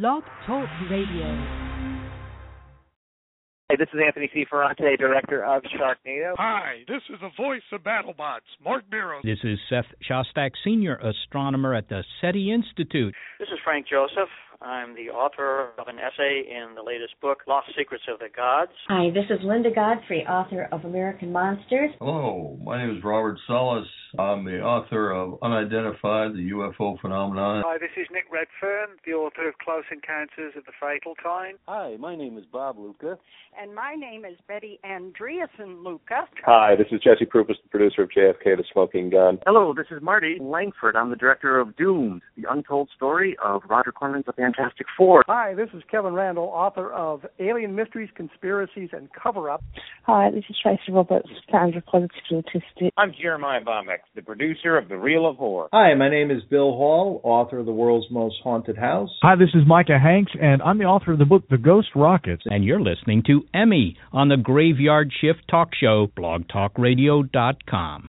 Blog Talk Radio. Hey, this is Anthony C. Ferrante, director of Sharknado. Hi, this is the voice of BattleBots, Mark Beiro. This is Seth Shostak, senior astronomer at the SETI Institute. This is Frank Joseph. I'm the author of an essay in the latest book, Lost Secrets of the Gods. Hi, this is Linda Godfrey, author of American Monsters. Hello, my name is Robert Salas. I'm the author of Unidentified, the UFO Phenomenon. Hi, this is Nick Redfern, the author of Close Encounters of the Fatal Kind. Hi, my name is Bob Luca. And my name is Betty Andreasson Luca. Hi, this is Jesse Prupas, the producer of JFK The Smoking Gun. Hello, this is Marty Langford. I'm the director of Doomed, the untold story of Roger Corman's The Fantastic Four. Hi, this is Kevin Randle, author of Alien Mysteries, Conspiracies, and Cover Up. Hi, this is Tracy Roberts, founder of Positively Autistic. I'm Jeremiah Bomek, the producer of The Reel of Horror. Hi, my name is Bill Hall, author of The World's Most Haunted House. Hi, this is Micah Hanks, and I'm the author of the book The Ghost Rockets. And you're listening to Emi on the Graveyard Shift Talk Show, blogtalkradio.com.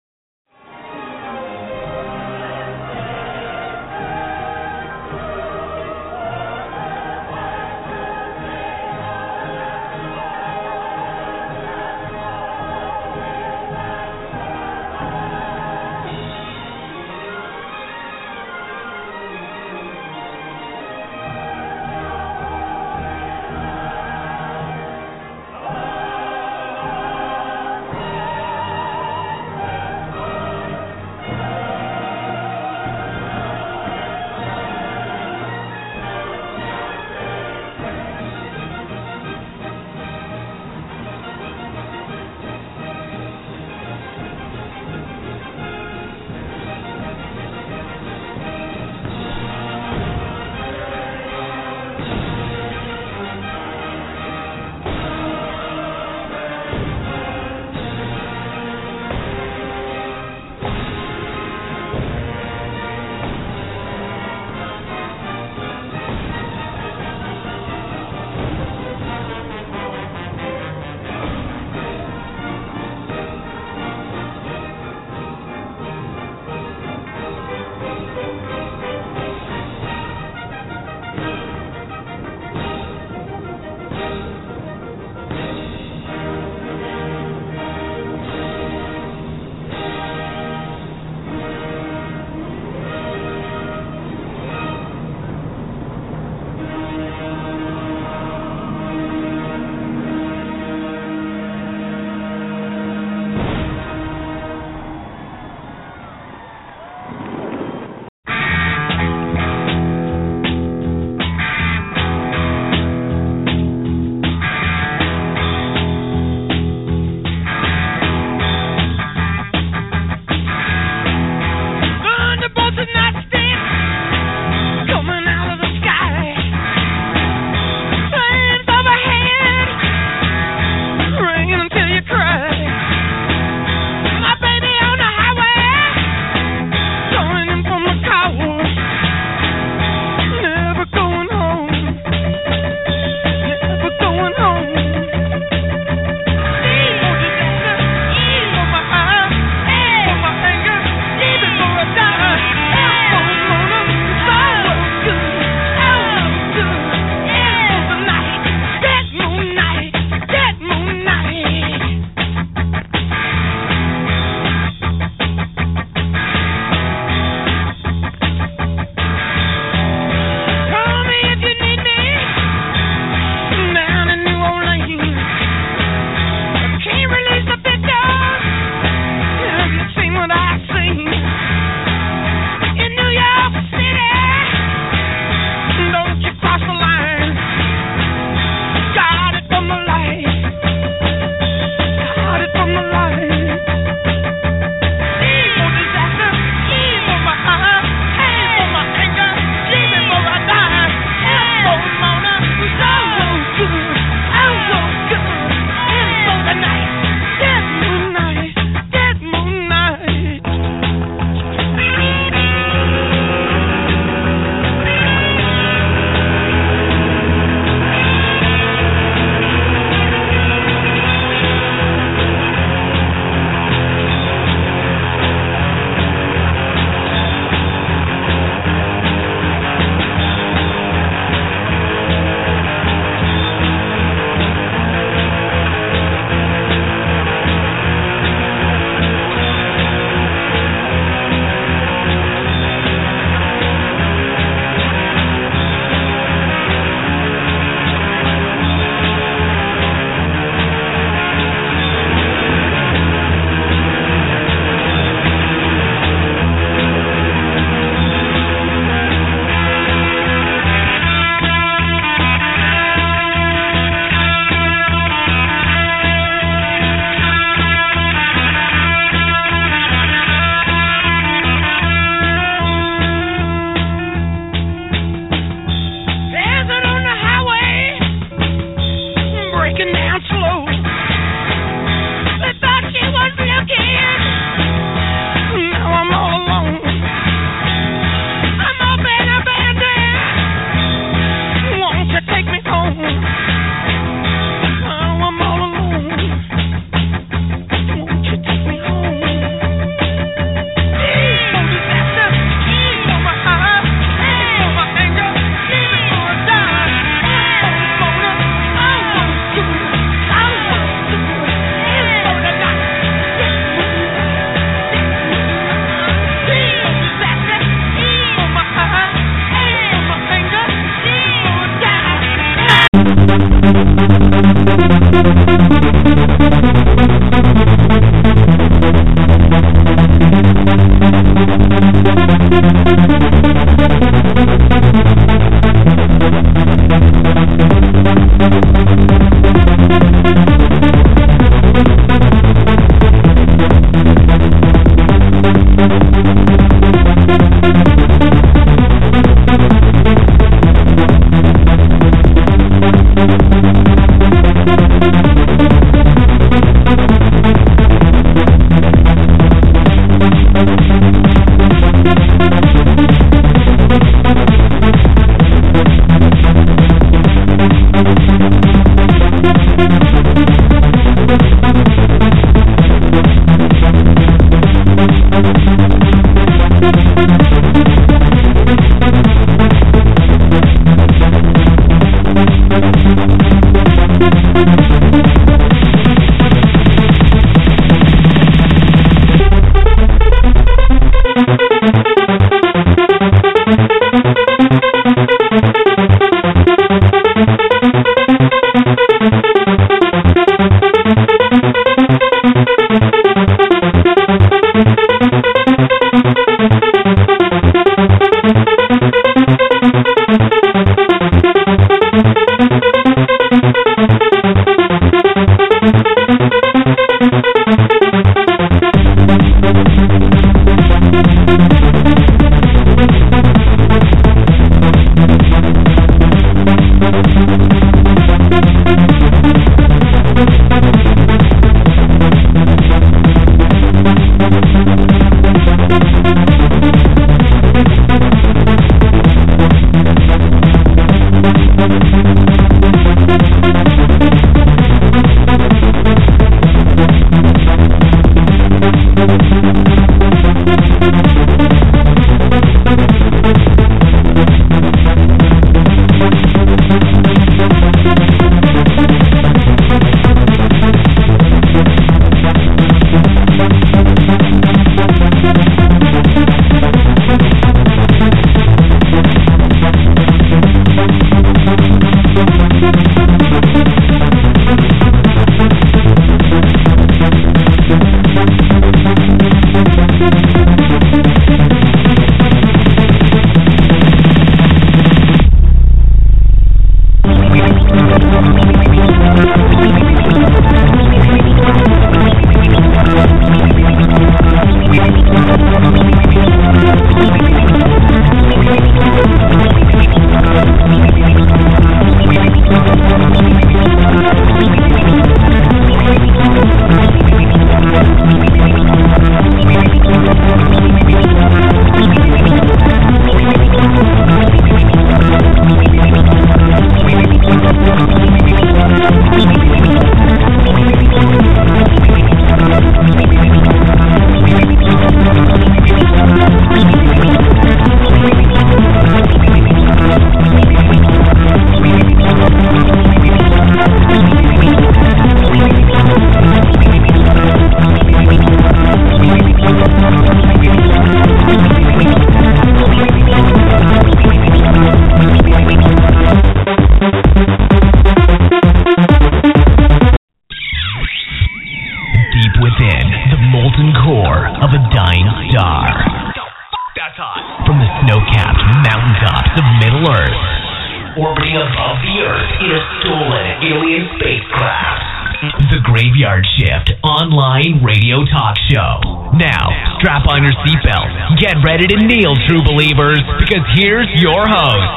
ready to kneel, true believers, because here's your host,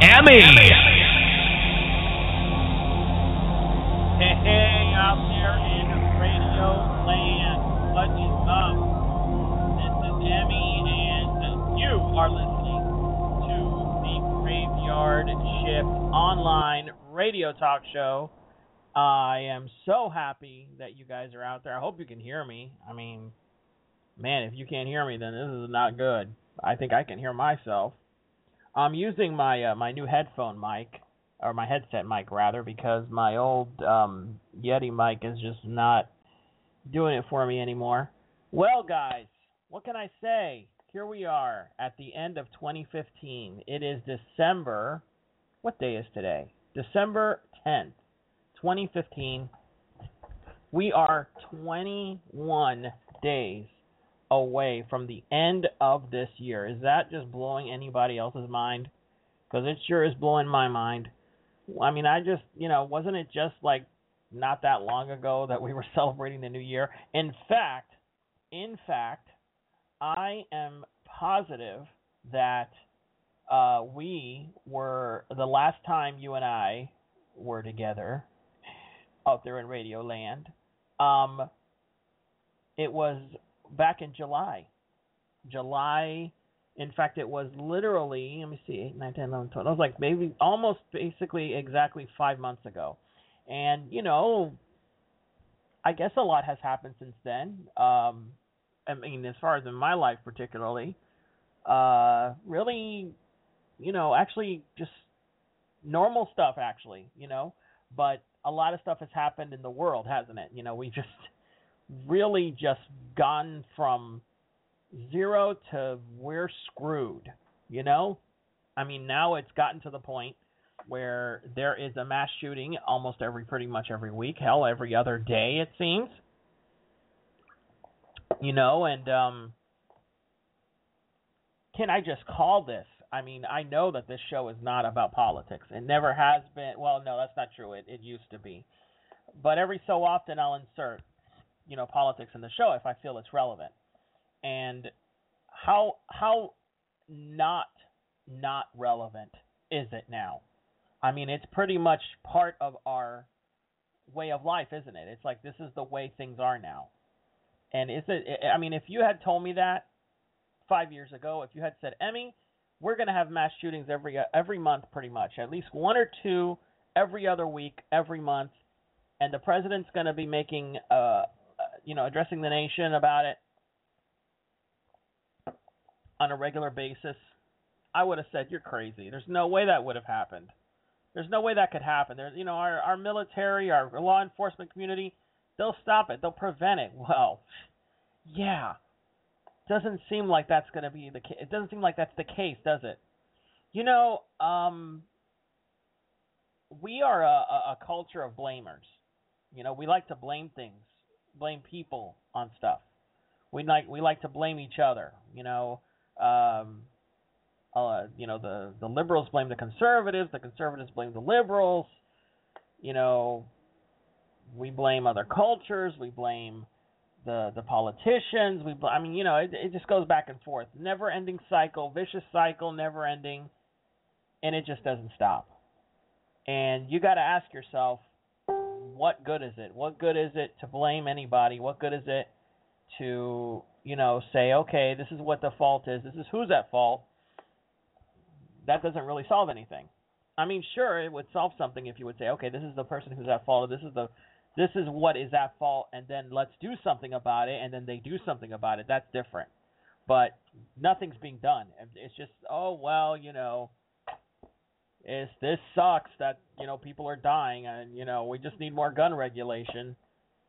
Emi. Hey, hey, out there in radio land, what um, is up? This is Emi, and you are listening to the Graveyard Shift online radio talk show. I am so happy that you guys are out there. I hope you can hear me. I mean, man, if you can't hear me, then this is not good. I think I can hear myself. I'm using my uh, my new headphone mic or my headset mic rather because my old um, Yeti mic is just not doing it for me anymore. Well, guys, what can I say? Here we are at the end of 2015. It is December. What day is today? December 10th, 2015. We are 21 days away from the end of this year. Is that just blowing anybody else's mind? Because it sure is blowing my mind. I mean, I just, you know, wasn't it just like not that long ago that we were celebrating the new year? In fact, in fact, I am positive that uh, we were the last time you and I were together out there in Radio Land. Um, it was back in July. July. In fact, it was literally, let me see, 8, 9, 10, 11, 12. It was like maybe almost basically exactly five months ago. And, you know, I guess a lot has happened since then. Um, I mean, as far as in my life, particularly, uh, really, you know, actually just normal stuff, actually, you know, but a lot of stuff has happened in the world, hasn't it? You know, we just really just gone from zero to we're screwed, you know? I mean, now it's gotten to the point where there is a mass shooting almost every pretty much every week, hell, every other day it seems. You know, and um can I just call this? I mean, I know that this show is not about politics. It never has been. Well, no, that's not true. It it used to be. But every so often I'll insert, you know, politics in the show if I feel it's relevant. And how how not not relevant is it now? I mean, it's pretty much part of our way of life, isn't it? It's like this is the way things are now. And is it? I mean, if you had told me that five years ago, if you had said, Emi, we're going to have mass shootings every every month, pretty much, at least one or two every other week, every month, and the president's going to be making, uh, you know, addressing the nation about it on a regular basis, I would have said you're crazy. There's no way that would have happened. There's no way that could happen. There's, you know, our our military, our law enforcement community, they'll stop it. They'll prevent it. Well, yeah. Doesn't seem like that's going to be the case. It doesn't seem like that's the case, does it? You know, um, we are a, a, a culture of blamers. You know, we like to blame things, blame people on stuff. We like we like to blame each other. You know, um, uh, you know the the liberals blame the conservatives, the conservatives blame the liberals. You know, we blame other cultures, we blame the the politicians. We bl- I mean, you know, it it just goes back and forth, never ending cycle, vicious cycle, never ending, and it just doesn't stop. And you got to ask yourself, what good is it? What good is it to blame anybody? What good is it to you know say, okay, this is what the fault is. This is who's at fault that doesn't really solve anything. I mean, sure, it would solve something if you would say, okay, this is the person who's at fault, this is the this is what is at fault, and then let's do something about it, and then they do something about it. That's different. But nothing's being done. It's just, oh well, you know, it's this sucks that you know people are dying, and you know we just need more gun regulation,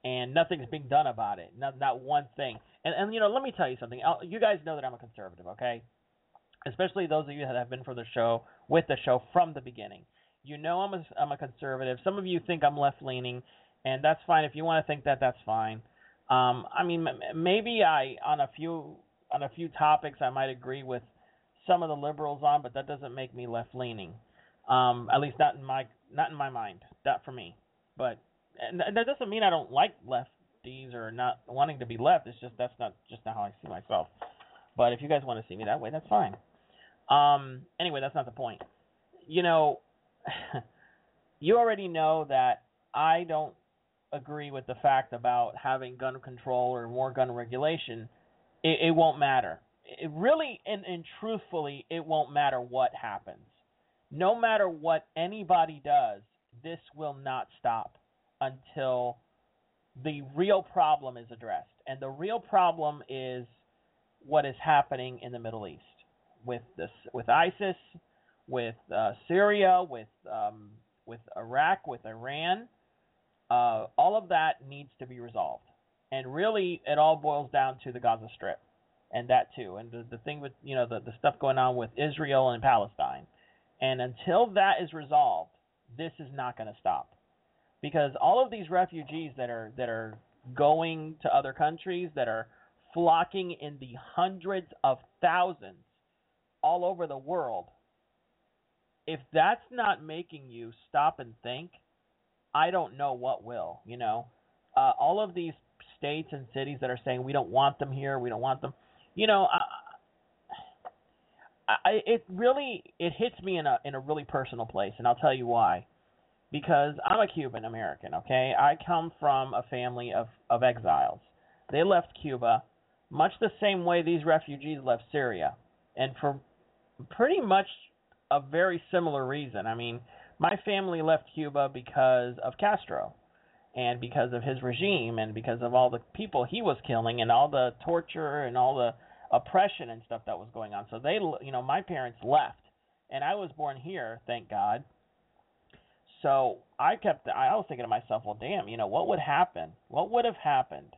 and nothing's being done about it. Not not one thing. And and you know, let me tell you something. I'll, you guys know that I'm a conservative, okay? especially those of you that have been for the show with the show from the beginning. You know I'm a, I'm a conservative. Some of you think I'm left leaning, and that's fine. If you want to think that, that's fine. Um, I mean, maybe I on a few on a few topics I might agree with some of the liberals on, but that doesn't make me left leaning. Um, at least not in my not in my mind. Not for me. But and that doesn't mean I don't like lefties or not wanting to be left. It's just that's not just not how I see myself. But if you guys want to see me that way, that's fine. Um, anyway, that's not the point. You know, you already know that I don't agree with the fact about having gun control or more gun regulation. It, it won't matter. It really and, and truthfully, it won't matter what happens. No matter what anybody does, this will not stop until the real problem is addressed. And the real problem is what is happening in the Middle East with this with ISIS, with uh, Syria, with um, with Iraq, with Iran. Uh, all of that needs to be resolved, and really, it all boils down to the Gaza Strip, and that too, and the, the thing with you know the the stuff going on with Israel and Palestine, and until that is resolved, this is not going to stop. because all of these refugees that are that are going to other countries that are flocking in the hundreds of thousands all over the world if that's not making you stop and think i don't know what will you know uh, all of these states and cities that are saying we don't want them here we don't want them you know I, I it really it hits me in a in a really personal place and i'll tell you why because I'm a Cuban American, okay? I come from a family of, of exiles. They left Cuba much the same way these refugees left Syria, and for pretty much a very similar reason. I mean, my family left Cuba because of Castro and because of his regime and because of all the people he was killing and all the torture and all the oppression and stuff that was going on. So they, you know, my parents left and I was born here, thank God so I kept, I was thinking to myself, well, damn, you know, what would happen? What would have happened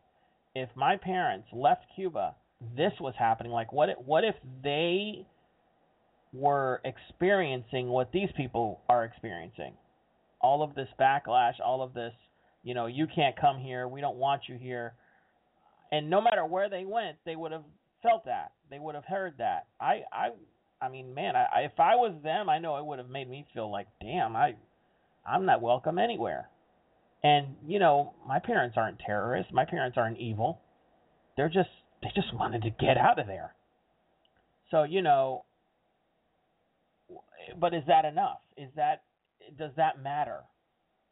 if my parents left Cuba? This was happening. Like, what? If, what if they were experiencing what these people are experiencing? All of this backlash, all of this, you know, you can't come here. We don't want you here. And no matter where they went, they would have felt that. They would have heard that. I, I, I mean, man, I, if I was them, I know it would have made me feel like, damn, I I'm not welcome anywhere. And you know, my parents aren't terrorists. My parents aren't evil. They're just they just wanted to get out of there. So, you know, but is that enough? Is that does that matter?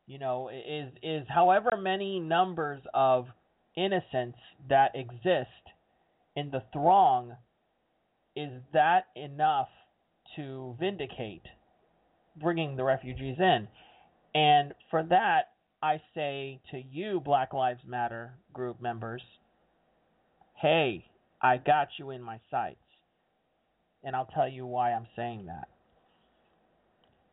You know, is is however many numbers of innocents that exist in the throng is that enough to vindicate bringing the refugees in? And for that, I say to you, Black Lives Matter group members, hey, I got you in my sights. And I'll tell you why I'm saying that.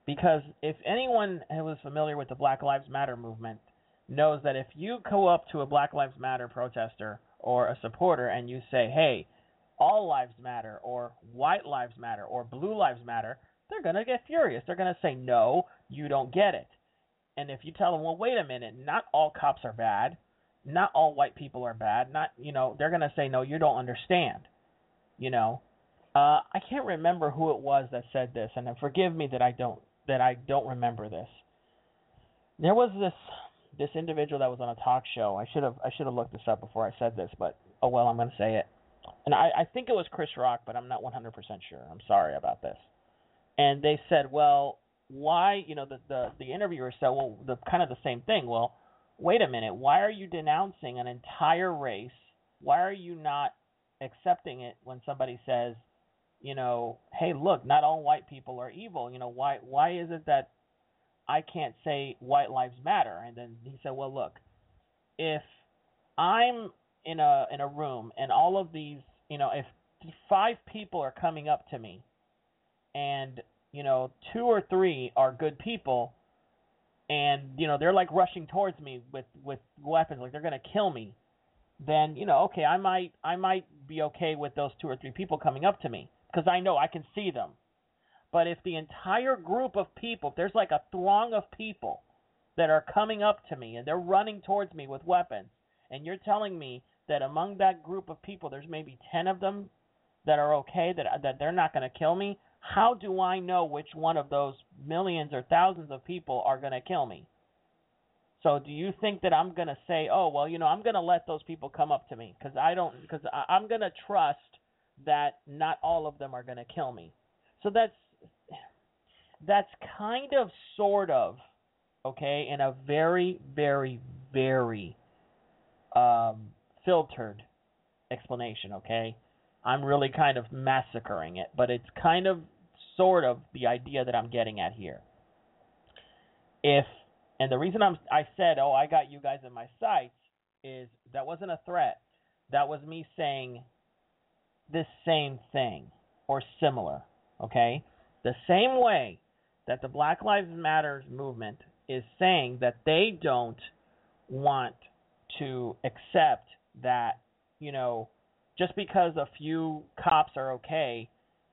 Because if anyone who is familiar with the Black Lives Matter movement knows that if you go up to a Black Lives Matter protester or a supporter and you say, hey, all lives matter, or white lives matter, or blue lives matter, they're going to get furious. They're going to say, no, you don't get it. And if you tell them, well, wait a minute, not all cops are bad, not all white people are bad, not you know, they're gonna say, no, you don't understand. You know, uh, I can't remember who it was that said this, and forgive me that I don't that I don't remember this. There was this this individual that was on a talk show. I should have I should have looked this up before I said this, but oh well, I'm going to say it. And I, I think it was Chris Rock, but I'm not 100% sure. I'm sorry about this. And they said, well, why you know the the the interviewer said well the kind of the same thing well wait a minute why are you denouncing an entire race why are you not accepting it when somebody says you know hey look not all white people are evil you know why why is it that i can't say white lives matter and then he said well look if i'm in a in a room and all of these you know if five people are coming up to me and you know, two or three are good people, and you know they're like rushing towards me with with weapons, like they're gonna kill me, then you know, okay, I might I might be okay with those two or three people coming up to me because I know I can see them. But if the entire group of people, if there's like a throng of people that are coming up to me and they're running towards me with weapons, and you're telling me that among that group of people, there's maybe ten of them that are okay, that that they're not going to kill me, how do I know which one of those millions or thousands of people are going to kill me? So do you think that I'm going to say, "Oh, well, you know, I'm going to let those people come up to me because I don't because I'm going to trust that not all of them are going to kill me." So that's that's kind of sort of okay in a very very very um filtered explanation, okay? I'm really kind of massacring it, but it's kind of sort of the idea that I'm getting at here. If and the reason I'm I said, "Oh, I got you guys in my sights," is that wasn't a threat. That was me saying this same thing or similar, okay? The same way that the Black Lives Matter movement is saying that they don't want to accept that, you know, just because a few cops are okay,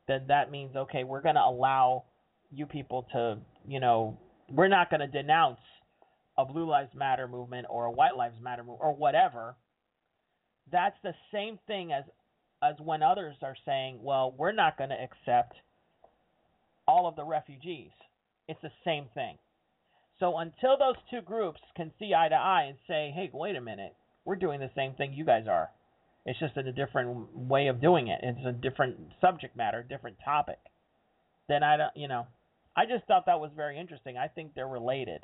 then that means okay, we're going to allow you people to, you know, we're not going to denounce a Blue Lives Matter movement or a White Lives Matter movement or whatever, that's the same thing as as when others are saying, well, we're not going to accept all of the refugees. It's the same thing. So until those two groups can see eye to eye and say, hey, wait a minute, we're doing the same thing you guys are. It's just in a different way of doing it. It's a different subject matter, different topic. Then I don't, you know, I just thought that was very interesting. I think they're related.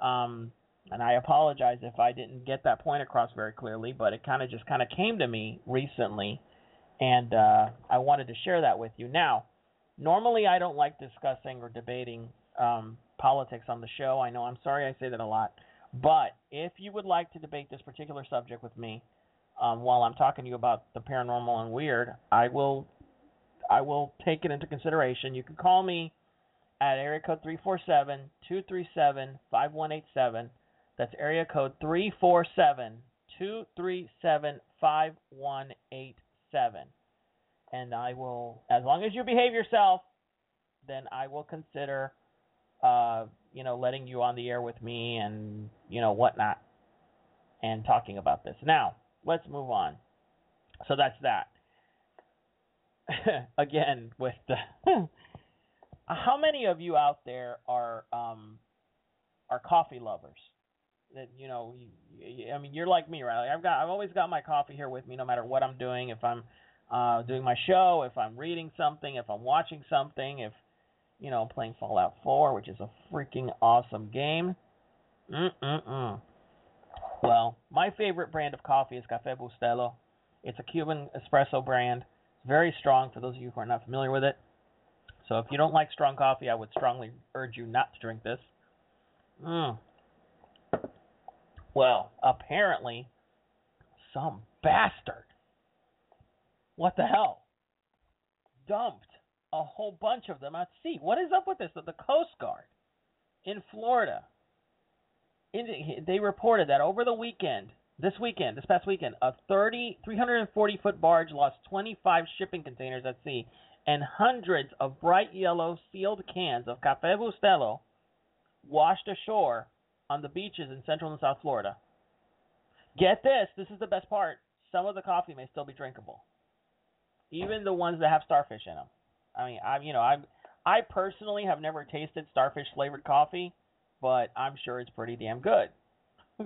Um, and I apologize if I didn't get that point across very clearly, but it kind of just kind of came to me recently, and uh, I wanted to share that with you. Now, normally I don't like discussing or debating um, politics on the show. I know I'm sorry I say that a lot, but if you would like to debate this particular subject with me um, while I'm talking to you about the paranormal and weird, I will I will take it into consideration. You can call me at area code 347-237-5187. That's area code 347-237-5187. And I will as long as you behave yourself, then I will consider uh, you know, letting you on the air with me and, you know, whatnot and talking about this. Now, let's move on. So that's that. Again, with the how many of you out there are um are coffee lovers? That you know, you, I mean, you're like me, right? I've got I've always got my coffee here with me, no matter what I'm doing. If I'm uh doing my show, if I'm reading something, if I'm watching something, if you know, playing Fallout 4, which is a freaking awesome game. Mm-mm-mm. Well, my favorite brand of coffee is Cafe Bustelo. It's a Cuban espresso brand. It's very strong for those of you who are not familiar with it. So if you don't like strong coffee, I would strongly urge you not to drink this. Mm. Well, apparently, some bastard. What the hell? Dumped a whole bunch of them at sea. What is up with this? The Coast Guard in Florida, in, they reported that over the weekend, this weekend, this past weekend, a 30, 340 foot barge lost 25 shipping containers at sea, and hundreds of bright yellow sealed cans of Cafe Bustelo washed ashore on the beaches in Central and South Florida. Get this, this is the best part. Some of the coffee may still be drinkable, even the ones that have starfish in them. I mean, I you know, I I personally have never tasted starfish flavored coffee, but I'm sure it's pretty damn good.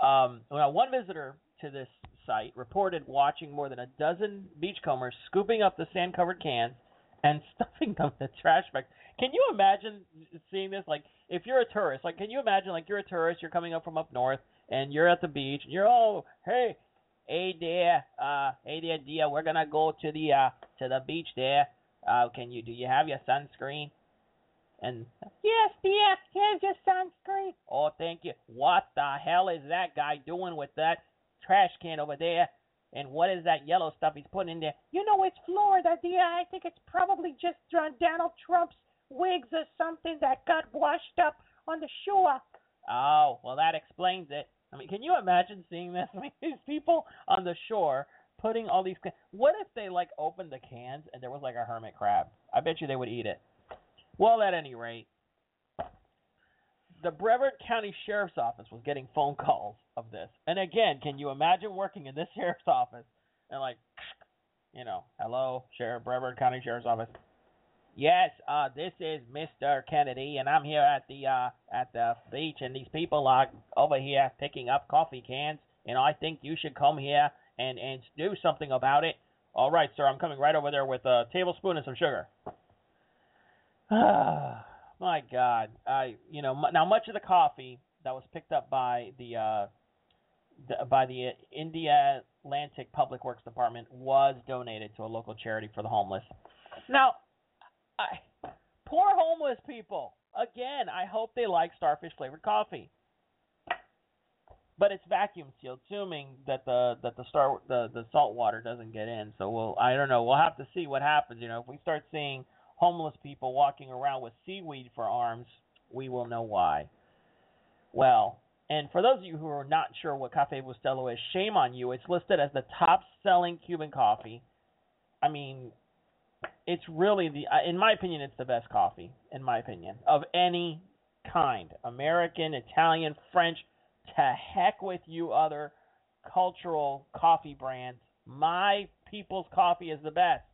um, well, one visitor to this site reported watching more than a dozen beachcombers scooping up the sand-covered cans and stuffing them in the trash bags. Can you imagine seeing this? Like, if you're a tourist, like, can you imagine, like, you're a tourist, you're coming up from up north, and you're at the beach, and you're, oh, hey, hey there, uh, hey there, dear, we're gonna go to the, uh, to the beach there. Uh, can you do you have your sunscreen? And yes, dear, here's your sunscreen. Oh, thank you. What the hell is that guy doing with that trash can over there? And what is that yellow stuff he's putting in there? You know, it's Florida, dear. I think it's probably just Donald Trump's wigs or something that got washed up on the shore. Oh, well, that explains it. I mean, can you imagine seeing this? I mean, these people on the shore putting all these. What if they like opened the cans and there was like a hermit crab? I bet you they would eat it. Well, at any rate, the Brevard County Sheriff's Office was getting phone calls of this. And again, can you imagine working in this sheriff's office and like, you know, hello, Sheriff Brevard County Sheriff's Office. Yes, uh, this is Mr. Kennedy, and I'm here at the uh, at the beach, and these people are over here picking up coffee cans, and I think you should come here and and do something about it. All right, sir, I'm coming right over there with a tablespoon and some sugar. Ah, my God, I you know now much of the coffee that was picked up by the uh the, by the India Atlantic Public Works Department was donated to a local charity for the homeless. Now, I, poor homeless people. Again, I hope they like starfish flavored coffee but it's vacuum sealed, assuming that the that the star the the salt water doesn't get in. So we'll I don't know. We'll have to see what happens. You know, if we start seeing homeless people walking around with seaweed for arms, we will know why. Well, and for those of you who are not sure what Cafe Bustelo is, shame on you. It's listed as the top selling Cuban coffee. I mean, it's really the uh, in my opinion, it's the best coffee in my opinion of any kind. American, Italian, French. To heck with you, other cultural coffee brands. My people's coffee is the best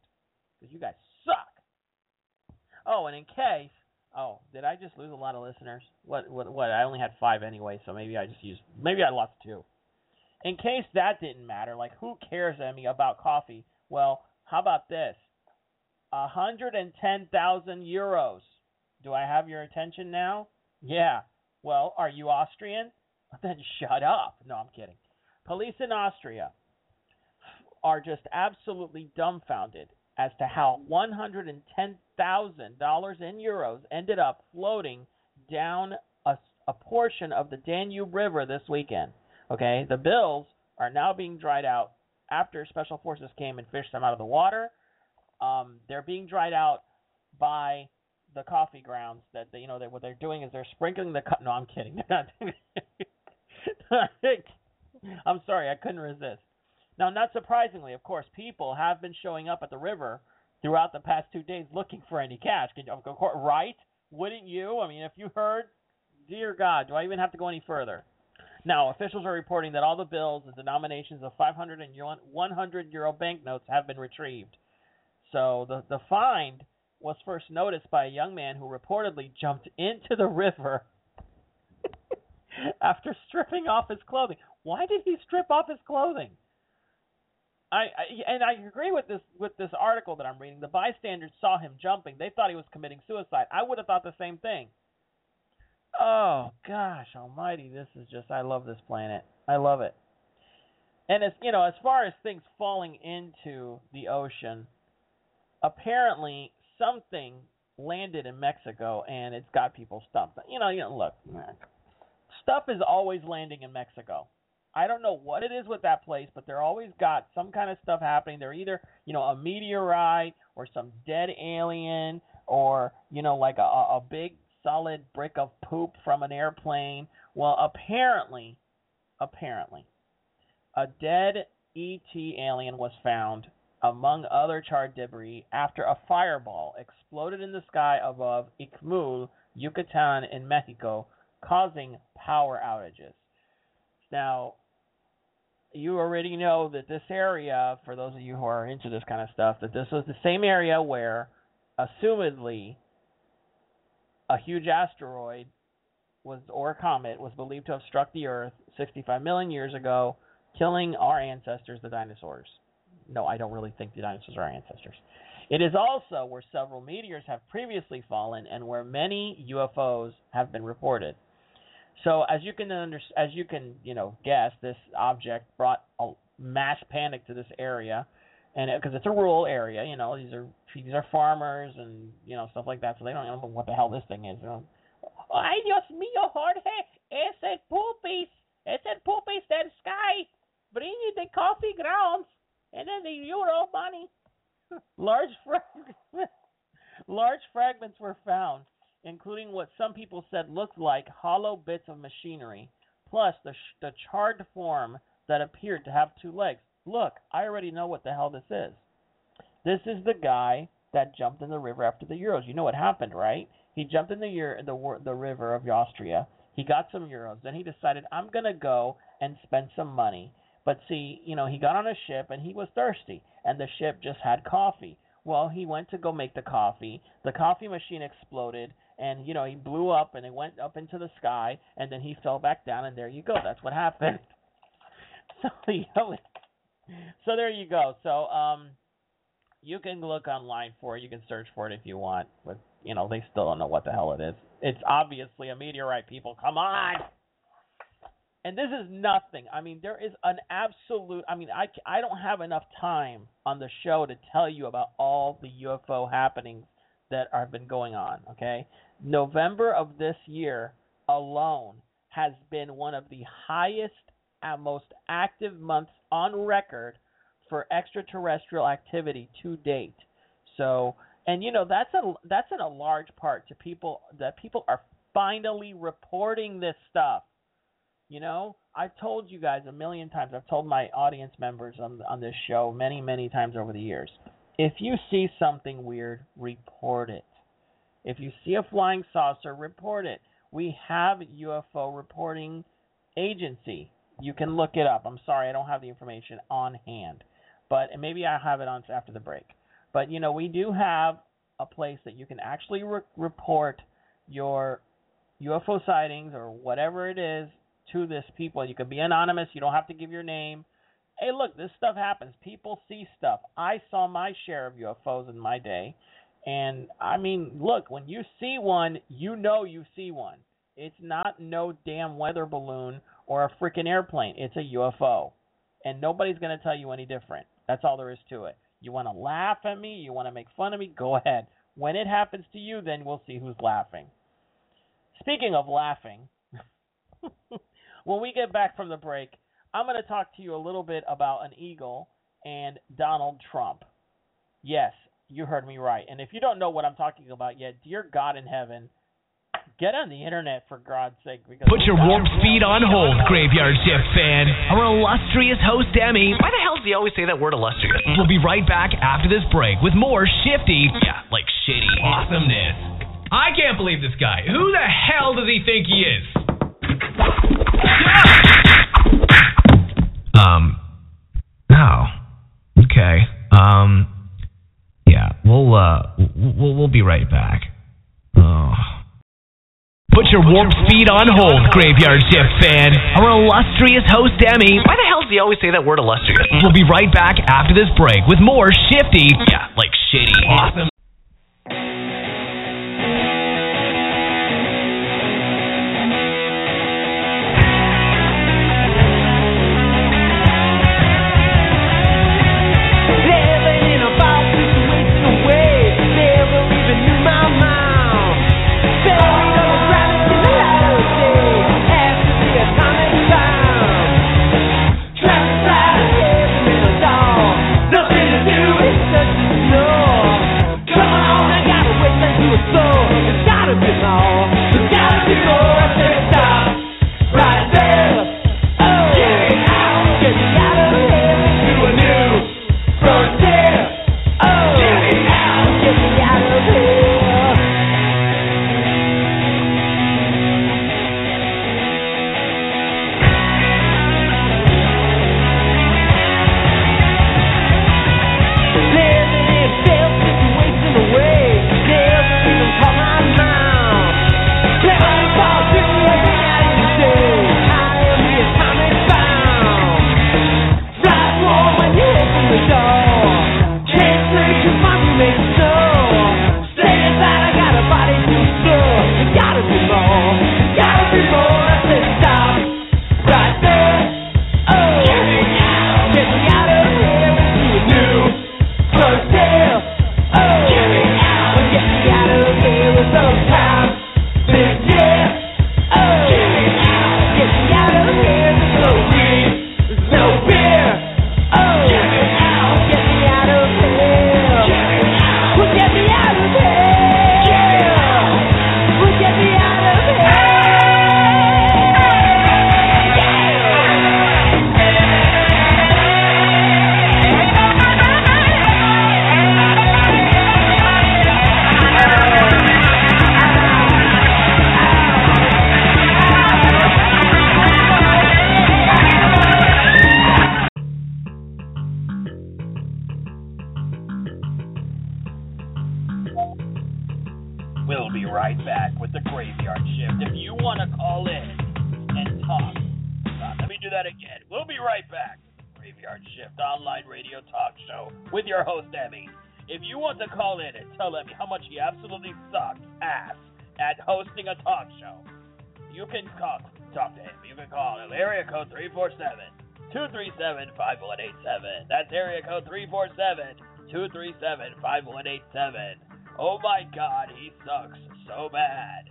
because you guys suck. Oh, and in case, oh, did I just lose a lot of listeners? What, what, what? I only had five anyway, so maybe I just used, maybe I lost two. In case that didn't matter, like who cares, Emi, about coffee? Well, how about this? 110,000 euros. Do I have your attention now? Yeah. Well, are you Austrian? Then shut up. No, I'm kidding. Police in Austria are just absolutely dumbfounded as to how $110,000 in euros ended up floating down a, a portion of the Danube River this weekend. Okay, the bills are now being dried out after special forces came and fished them out of the water. Um, they're being dried out by the coffee grounds that they, you know that what they're doing is they're sprinkling the cut. No, I'm kidding. I'm sorry, I couldn't resist. Now, not surprisingly, of course, people have been showing up at the river throughout the past two days looking for any cash. Can, Of course, right? Wouldn't you? I mean, if you heard, dear God, do I even have to go any further? Now, officials are reporting that all the bills and denominations of 500 and 100 euro banknotes have been retrieved. So the the find was first noticed by a young man who reportedly jumped into the river after stripping off his clothing. Why did he strip off his clothing? I, I and I agree with this with this article that I'm reading. The bystanders saw him jumping. They thought he was committing suicide. I would have thought the same thing. Oh gosh almighty, this is just I love this planet. I love it. And as you know, as far as things falling into the ocean, apparently something landed in Mexico and it's got people stumped. You know, you know, look, stuff is always landing in Mexico. I don't know what it is with that place, but they're always got some kind of stuff happening. They're either, you know, a meteorite or some dead alien or, you know, like a, a big solid brick of poop from an airplane. Well, apparently, apparently, a dead ET alien was found among other charred debris after a fireball exploded in the sky above Ixmul, Yucatan in Mexico, causing power outages. Now, you already know that this area, for those of you who are into this kind of stuff, that this was the same area where, assumedly, a huge asteroid was or comet was believed to have struck the Earth 65 million years ago, killing our ancestors, the dinosaurs. No, I don't really think the dinosaurs are our ancestors. It is also where several meteors have previously fallen and where many UFOs have been reported. So as you can under, as you can you know guess, this object brought a mass panic to this area, and because it, it's a rural area, you know these are these are farmers and you know stuff like that, so they don't know what the hell this thing is. You know? Ay Dios mío, Jorge, es el pupis, es el pupis del sky, bring bringing the coffee grounds and then the euro money. large large fragments were found including what some people said looked like hollow bits of machinery, plus the, sh- the charred form that appeared to have two legs. Look, I already know what the hell this is. This is the guy that jumped in the river after the Euros. You know what happened, right? He jumped in the the the river of Austria. He got some euros. Then he decided, I'm gonna go and spend some money. But see, you know, he got on a ship and he was thirsty, and the ship just had coffee. Well, he went to go make the coffee. The coffee machine exploded, and you know he blew up and it went up into the sky and then he fell back down and there you go. That's what happened. So you know, so there you go. So um you can look online for it. You can search for it if you want but you know they still don't know what the hell it is. It's obviously a meteorite people. Come on and this is nothing i mean there is an absolute i mean i i don't have enough time on the show to tell you about all the ufo happenings that have been going on okay November of this year alone has been one of the highest and most active months on record for extraterrestrial activity to date. So, and you know that's a that's in a large part to people that people are finally reporting this stuff. You know, I've told you guys a million times. I've told my audience members on on this show many many times over the years. If you see something weird, report it. If you see a flying saucer, report it. we have UFO reporting agency. You can look it up. I'm sorry, I don't have the information on hand, but maybe I have it on after the break. But you know, we do have a place that you can actually re- report your UFO sightings or whatever it is to this people. You can be anonymous. You don't have to give your name. Hey, look, this stuff happens. People see stuff. I saw my share of UFOs in my day. And I mean, look, when you see one, you know you see one. It's not no damn weather balloon or a freaking airplane. It's a UFO. And nobody's going to tell you any different. That's all there is to it. You want to laugh at me? You want to make fun of me? Go ahead. When it happens to you, then we'll see who's laughing. Speaking of laughing, when we get back from the break, I'm going to talk to you a little bit about an eagle and Donald Trump. Yes, you heard me right. And if you don't know what I'm talking about yet, dear God in heaven, get on the internet for God's sake. Because Put your warp speed on hold, Graveyard Shift fan. Our illustrious host, Emi. Why the hell does he always say that word illustrious? We'll be right back after this break with more shifty, yeah, like shitty awesomeness. I can't believe this guy. Who the hell does he think he is? Um. Oh. Okay. Um. Yeah. We'll uh. We'll we'll be right back. Oh. Put your warp speed on hold, Graveyard Shift fan. Our illustrious host, Emi. Why the hell does he always say that word illustrious? We'll be right back after this break with more shifty, yeah, like shitty, awesome. Graveyard Shift. If you want to call in and talk, uh, let me do that again. We'll be right back. Graveyard Shift online radio talk show with your host Emi. If you want to call in and tell Emi how much he absolutely sucks ass at hosting a talk show, you can call talk to him. You can call him area code 347 237 5187. That's area code 347 237 5187. Oh my god, he sucks so bad.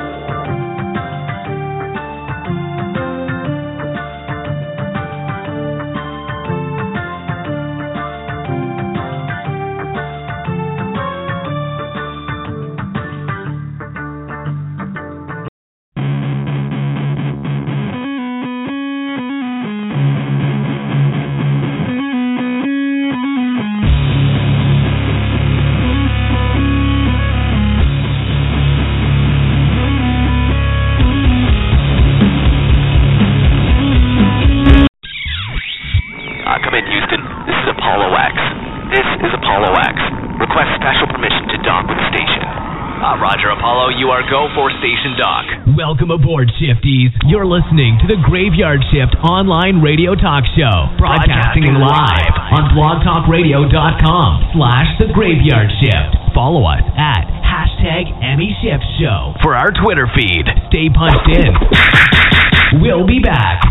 Welcome aboard, Shifties. You're listening to the Graveyard Shift online radio talk show, broadcasting live on blogtalkradio.com slash the Graveyard Shift. Follow us at hashtag Emi Shift Show For our Twitter feed, Stay punched in. We'll be back.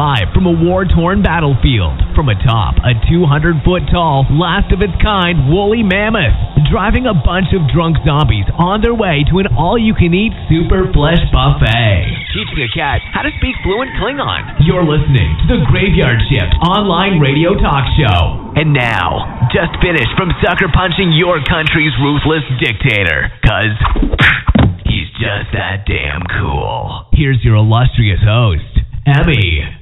Live from a war torn battlefield. From atop a 200 foot tall, last of its kind woolly mammoth. Driving a bunch of drunk zombies on their way to an all you can eat super flesh buffet. Teaching a cat how to speak fluent Klingon. You're listening to the Graveyard Shift online radio talk show. And now, just finished from sucker punching your country's ruthless dictator. Cause he's just that damn cool. Here's your illustrious host, Emi.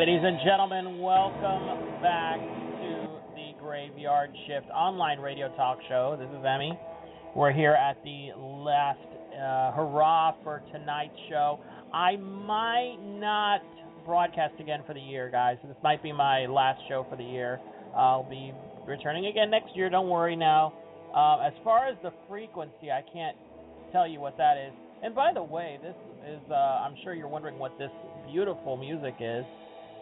Ladies and gentlemen, welcome back to the Graveyard Shift online radio talk show. This is Emi. We're here at the last uh, hurrah for tonight's show. I might not broadcast again for the year, guys. This might be my last show for the year. I'll be returning again next year. Don't worry now. Uh, as far as the frequency, I can't tell you what that is. And by the way, this is, uh, I'm sure you're wondering what this beautiful music is.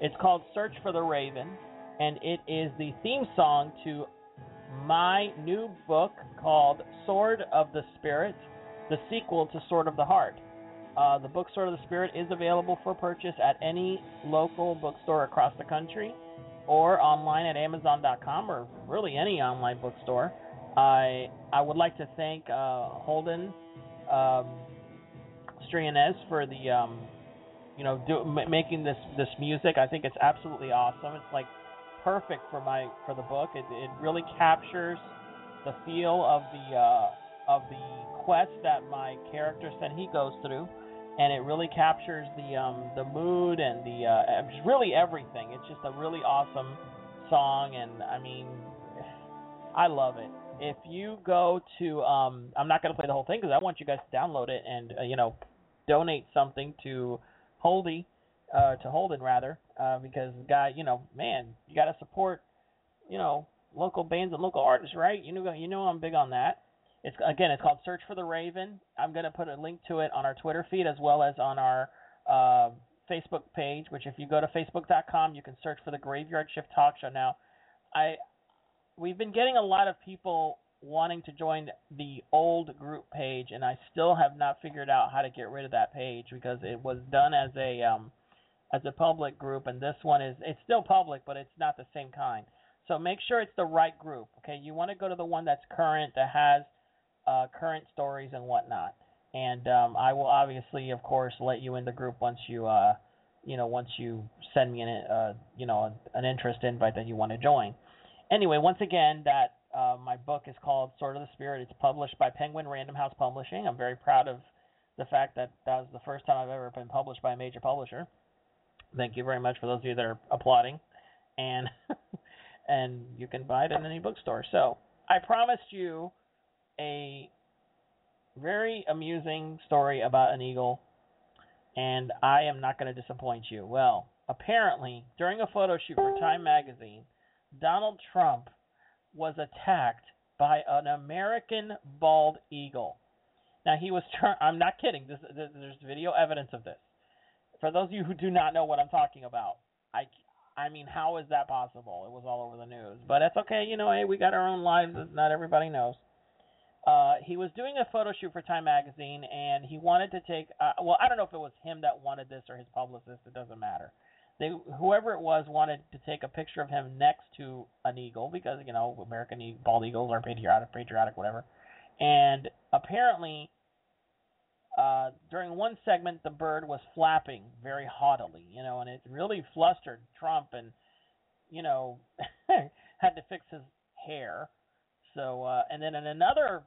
It's called Search for the Raven, and it is the theme song to my new book called Sword of the Spirit, the sequel to Sword of the Heart. Uh, the "Sword of the Spirit is available for purchase at any local bookstore across the country or online at Amazon.com or really any online bookstore. I I would like to thank uh, Holden um, Strianez for the um, you know do, m- making this this music. I think it's absolutely awesome. It's like perfect for my for the book. It it really captures the feel of the uh, of the quest that my character said he goes through, and it really captures the um, the mood and the uh, just really everything. It's just a really awesome song, and I mean, I love it. If you go to, um, I'm not going to play the whole thing because I want you guys to download it and uh, you know donate something to Holdy, uh, to Holden rather, uh, because guy, you know, man, you got to support, you know, local bands and local artists, right? You know, you know, I'm big on that. It's again, it's called Search for the Raven. I'm gonna put a link to it on our Twitter feed as well as on our uh, Facebook page. Which, if you go to Facebook.com, you can search for the Graveyard Shift Talk Show. Now, I we've been getting a lot of people wanting to join the old group page, and I still have not figured out how to get rid of that page because it was done as a um, as a public group, and this one is it's still public, but it's not the same kind. So make sure it's the right group. Okay, you want to go to the one that's current, that has uh, current stories and whatnot. And um, I will obviously, of course, let you in the group once you, uh, you know, once you send me an, uh, you know, an interest invite that you want to join. Anyway, once again, that uh, my book is called Sword of the Spirit. It's published by Penguin Random House Publishing. I'm very proud of the fact that that was the first time I've ever been published by a major publisher. Thank you very much for those of you that are applauding, and and you can buy it in any bookstore. So I promised you a very amusing story about an eagle, and I am not going to disappoint you. Well, apparently, during a photo shoot for Time magazine, Donald Trump was attacked by an American bald eagle. Now he was trying. I'm not kidding. This, this, there's video evidence of this. For those of you who do not know what I'm talking about, I I mean, how is that possible? It was all over the news, but it's okay. You know, hey, we got our own lives. Not everybody knows. Uh, he was doing a photo shoot for Time magazine, and he wanted to take. Uh, well, I don't know if it was him that wanted this or his publicist. It doesn't matter. They, whoever it was, wanted to take a picture of him next to an eagle because you know American e- bald eagles are patriotic, patriotic, whatever. And apparently, uh, during one segment, the bird was flapping very haughtily, you know, and it really flustered Trump, and you know, had to fix his hair. So, uh, and then in another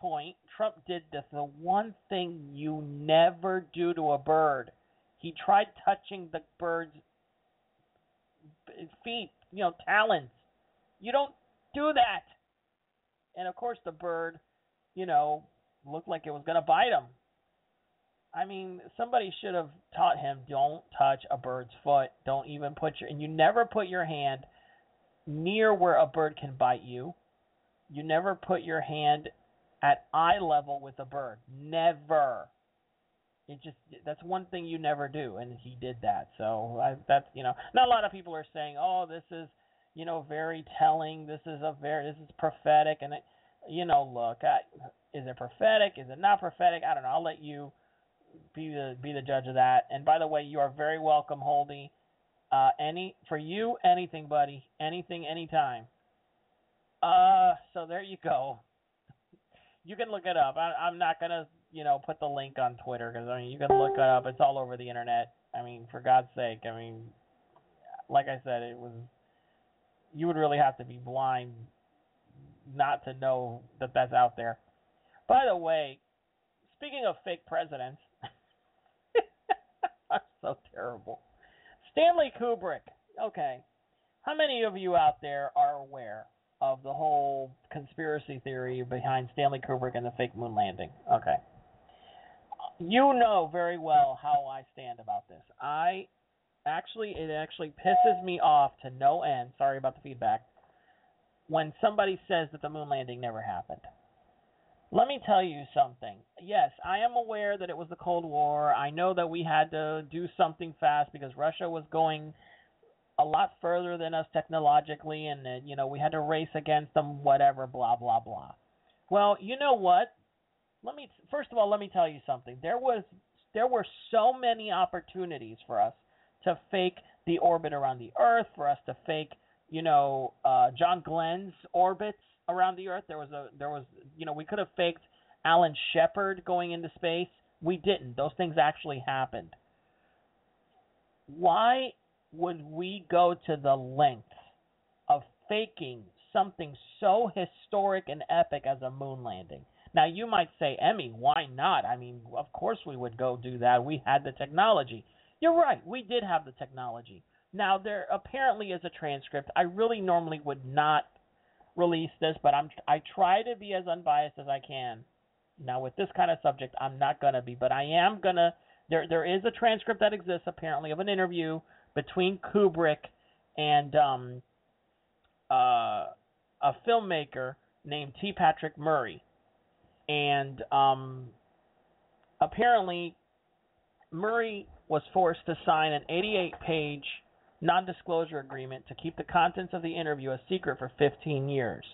point, Trump did this the one thing you never do to a bird. He tried touching the bird's feet, you know, talons. You don't do that. And of course, the bird, you know, looked like it was going to bite him. I mean, somebody should have taught him don't touch a bird's foot. Don't even put your and you never put your hand near where a bird can bite you. You never put your hand at eye level with a bird. Never. It just that's one thing you never do, and he did that. So I, that's you know, not a lot of people are saying, oh, this is you know very telling. This is a very this is prophetic, and it, you know, look, I, is it prophetic? Is it not prophetic? I don't know. I'll let you be the be the judge of that. And by the way, you are very welcome, Holdy. Uh, any for you, anything, buddy, anything, anytime. Uh, so there you go. You can look it up. I, I'm not gonna, you know, put the link on Twitter because I mean you can look it up. It's all over the internet. I mean, for God's sake. I mean, like I said, it was. You would really have to be blind not to know that that's out there. By the way, speaking of fake presidents, I'm so terrible. Stanley Kubrick. Okay. How many of you out there are aware of the whole conspiracy theory behind Stanley Kubrick and the fake moon landing? Okay. You know very well how I stand about this. I actually, it actually pisses me off to no end. Sorry about the feedback. When somebody says that the moon landing never happened. Let me tell you something. Yes, I am aware that it was the Cold War. I know that we had to do something fast because Russia was going a lot further than us technologically, and you know we had to race against them. Whatever, blah blah blah. Well, you know what? Let me first of all let me tell you something. There was there were so many opportunities for us to fake the orbit around the Earth, for us to fake, you know, uh, John Glenn's orbits around the Earth. There was a, there was, you know, we could have faked Alan Shepard going into space. We didn't. Those things actually happened. Why would we go to the length of faking something so historic and epic as a moon landing? Now, you might say, Emi, why not? I mean, of course we would go do that. We had the technology. You're right. We did have the technology. Now, there apparently is a transcript. I really normally would not release this, but I'm I try to be as unbiased as I can. Now, with this kind of subject, I'm not gonna be, but I am gonna. There, there is a transcript that exists apparently of an interview between Kubrick and um, uh, a filmmaker named T. Patrick Murray and um, apparently Murray was forced to sign an 88-page non-disclosure agreement to keep the contents of the interview a secret for 15 years.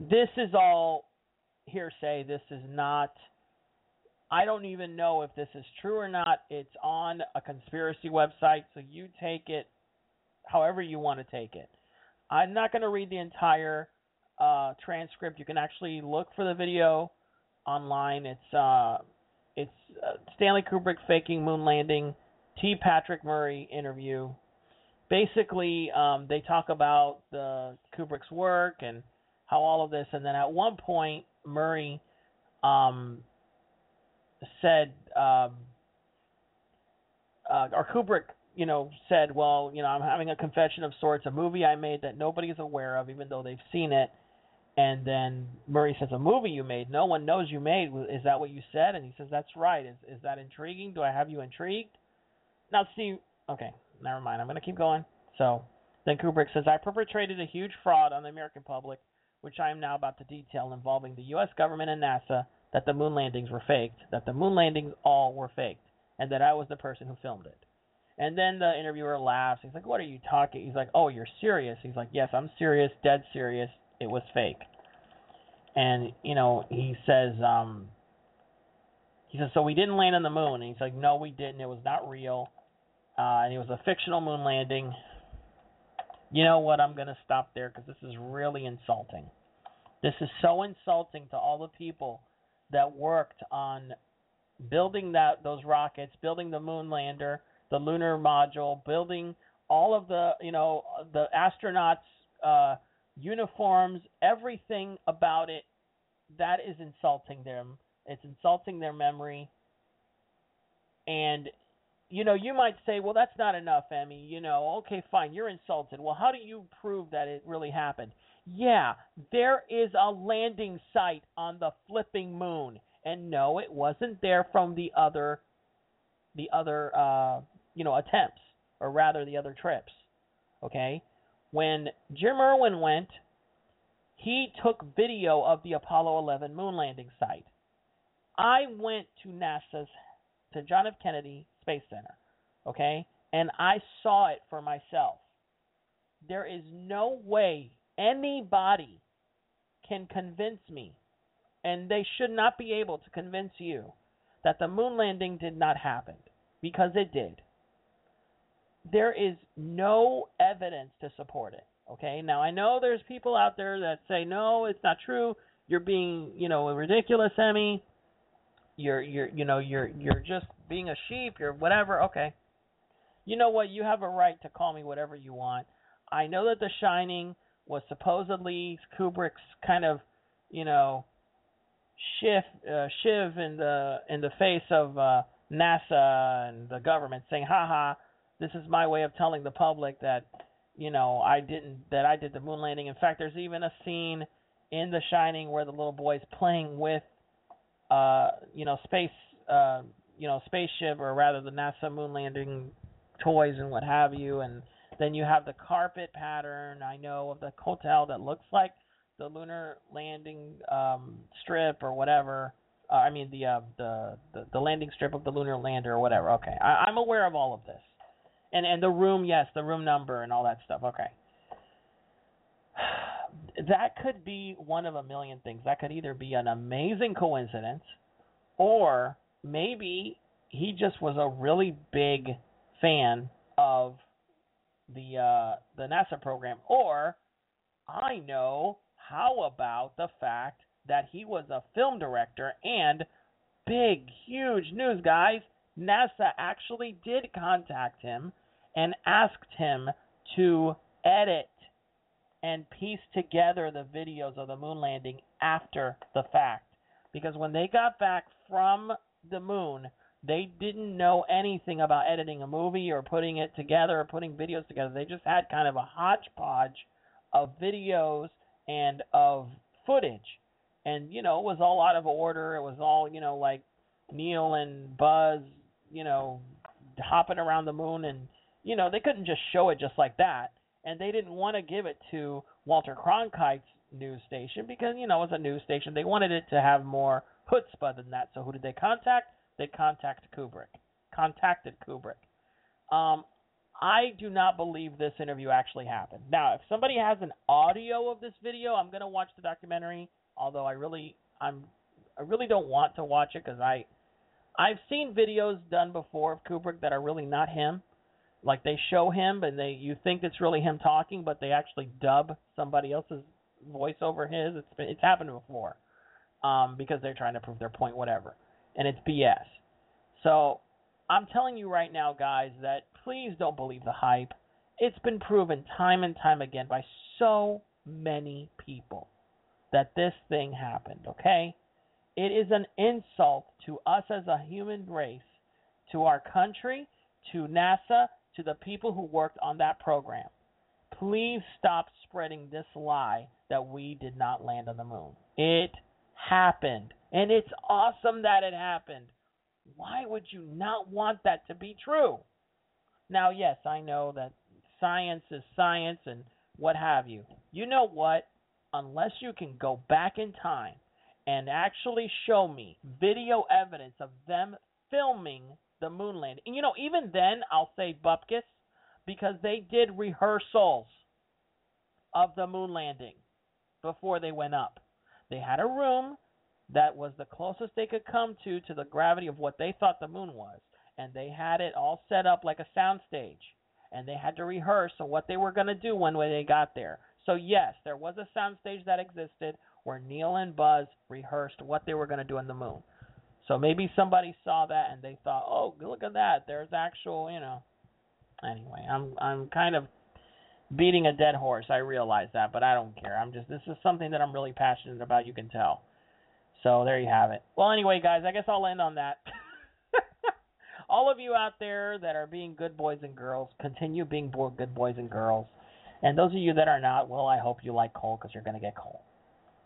This is all hearsay. This is not. I don't even know if this is true or not. It's on a conspiracy website, so you take it however you want to take it. I'm not going to read the entire uh, transcript. You can actually look for the video online. It's uh, it's uh, Stanley Kubrick faking moon landing, T. Patrick Murray interview. Basically, um, they talk about the Kubrick's work and how all of this, and then at one point Murray um, said, um, uh, or Kubrick you know, said, well, you know, I'm having a confession of sorts, a movie I made that nobody's aware of, even though they've seen it. And then Murray says, "A movie you made? No one knows you made. Is that what you said?" And he says, "That's right. Is is that intriguing? Do I have you intrigued?" Now, see, okay, never mind. I'm to keep going. So then Kubrick says, "I perpetrated a huge fraud on the American public, which I am now about to detail, involving the U.S. government and NASA. That the moon landings were faked. That the moon landings all were faked, and that I was the person who filmed it." And then the interviewer laughs. He's like, "What are you talking?" He's like, "Oh, you're serious." He's like, "Yes, I'm serious, dead serious it was fake. And you know, he says, um, he says, so we didn't land on the moon. And he's like, no, we didn't. It was not real. Uh, and it was a fictional moon landing. You know what? I'm going to stop there because this is really insulting. This is so insulting to all the people that worked on building that those rockets, building the moon lander, the lunar module, building all of the you know the astronauts uh, uniforms, everything about it, that is insulting them. It's insulting their memory. And, you know, you might say, well, that's not enough, Emi. You know, okay, fine, you're insulted. Well, how do you prove that it really happened? Yeah, there is a landing site on the flipping moon. And no, it wasn't there from the other the other uh, you know, attempts or rather the other trips. Okay? When Jim Irwin went, he took video of the Apollo 11 moon landing site. I went to NASA's, to John F. Kennedy Space Center, okay, and I saw it for myself. There is no way anybody can convince me, and they should not be able to convince you, that the moon landing did not happen, because it did there is no evidence to support it. Okay, now I know there's people out there that say no, it's not true. You're being, you know, a ridiculous, Emi. You're, you're, you know, you're, you're just being a sheep. You're whatever. Okay, you know what? You have a right to call me whatever you want. I know that The Shining was supposedly Kubrick's kind of, you know, shift, uh, shiv in the in the face of uh, NASA and the government, saying, "Ha ha." This is my way of telling the public that you know I didn't that I did the moon landing. In fact, there's even a scene in The Shining where the little boy's playing with uh you know space uh you know spaceship or rather the NASA moon landing toys and what have you. And then you have the carpet pattern I know of the hotel that looks like the lunar landing um strip or whatever. Uh, I mean the, uh, the the the landing strip of the lunar lander or whatever. Okay. I, I'm aware of all of this and and the room, yes, the room number and all that stuff. Okay. That could be one of a million things. That could either be an amazing coincidence or maybe he just was a really big fan of the uh, the NASA program. Or I know how about the fact that he was a film director and big, huge news, guys. NASA actually did contact him and asked him to edit and piece together the videos of the moon landing after the fact. Because when they got back from the moon, they didn't know anything about editing a movie or putting it together or putting videos together. They just had kind of a hodgepodge of videos and of footage. And, you know, it was all out of order. It was all, you know, like Neil and Buzz, you know, hopping around the moon. And, you know, they couldn't just show it just like that. And they didn't want to give it to Walter Cronkite's news station because, you know, it was a news station. They wanted it to have more chutzpah than that. So who did they contact? They contacted Kubrick. Contacted Kubrick. Um, I do not believe this interview actually happened. Now, if somebody has an audio of this video, I'm going to watch the documentary. Although I really, I'm, I really don't want to watch it because I, I've seen videos done before of Kubrick that are really not him. Like they show him and they, you think it's really him talking, but they actually dub somebody else's voice over his. It's been, it's happened before, um, because they're trying to prove their point, whatever and it's BS. So I'm telling you right now, guys, that please don't believe the hype. It's been proven time and time again by so many people that this thing happened, okay? It is an insult to us as a human race, to our country, to NASA, to the people who worked on that program. Please stop spreading this lie that we did not land on the moon. It happened. And it's awesome that it happened. Why would you not want that to be true? Now, yes, I know that science is science and what have you. You know what? Unless you can go back in time and actually show me video evidence of them filming the moon landing. And you know, even then, I'll say bupkis because they did rehearsals of the moon landing before they went up. They had a room that was the closest they could come to to the gravity of what they thought the moon was, and they had it all set up like a sound stage, and they had to rehearse on what they were going to do when they got there. So yes, there was a sound stage that existed where Neil and Buzz rehearsed what they were going to do on the moon. So maybe somebody saw that and they thought, "Oh, look at that! There's actual, you know." Anyway, I'm I'm kind of beating a dead horse. I realize that, but I don't care. I'm just this is something that I'm really passionate about. You can tell. So there you have it. Well, anyway, guys, I guess I'll end on that. All of you out there that are being good boys and girls, continue being good boys and girls. And those of you that are not, well, I hope you like coal because you're going to get coal.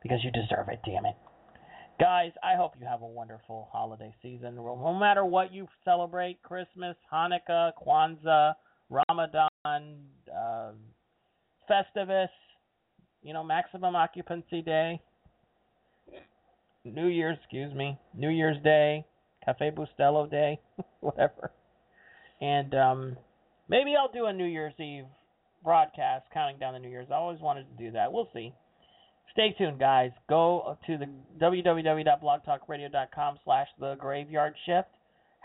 Because you deserve it, damn it. Guys, I hope you have a wonderful holiday season. No matter what you celebrate Christmas, Hanukkah, Kwanzaa, Ramadan, uh, Festivus, you know, maximum occupancy day New Year's, excuse me, New Year's Day, Cafe Bustelo Day, whatever. And um, maybe I'll do a New Year's Eve broadcast counting down the New Year's. I always wanted to do that. We'll see. Stay tuned, guys. Go to the www.blogtalkradio.com slash the graveyard shift.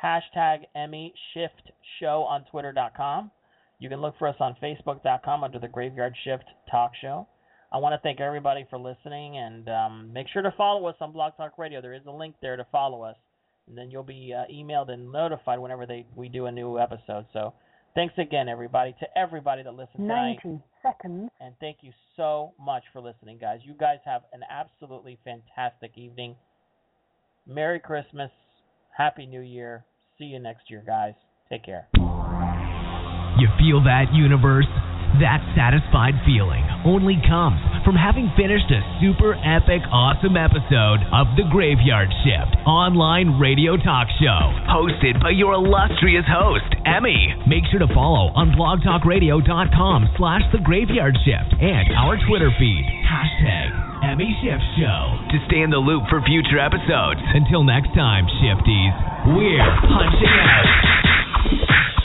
Hashtag Emi Shift Show on Twitter.com. You can look for us on Facebook.com under the Graveyard Shift Talk Show. I want to thank everybody for listening, and um, make sure to follow us on Blog Talk Radio. There is a link there to follow us, and then you'll be uh, emailed and notified whenever they we do a new episode. So, thanks again, everybody, to everybody that listened tonight. Ninety seconds. And thank you so much for listening, guys. You guys have an absolutely fantastic evening. Merry Christmas, Happy New Year. See you next year, guys. Take care. You feel that universe? That satisfied feeling only comes from having finished a super epic, awesome episode of The Graveyard Shift online radio talk show. Hosted by your illustrious host, Emi. Make sure to follow on blogtalkradio.com slash The Graveyard Shift and our Twitter feed, hashtag Emi Shift Show, to stay in the loop for future episodes. Until next time, Shifties, we're punching out.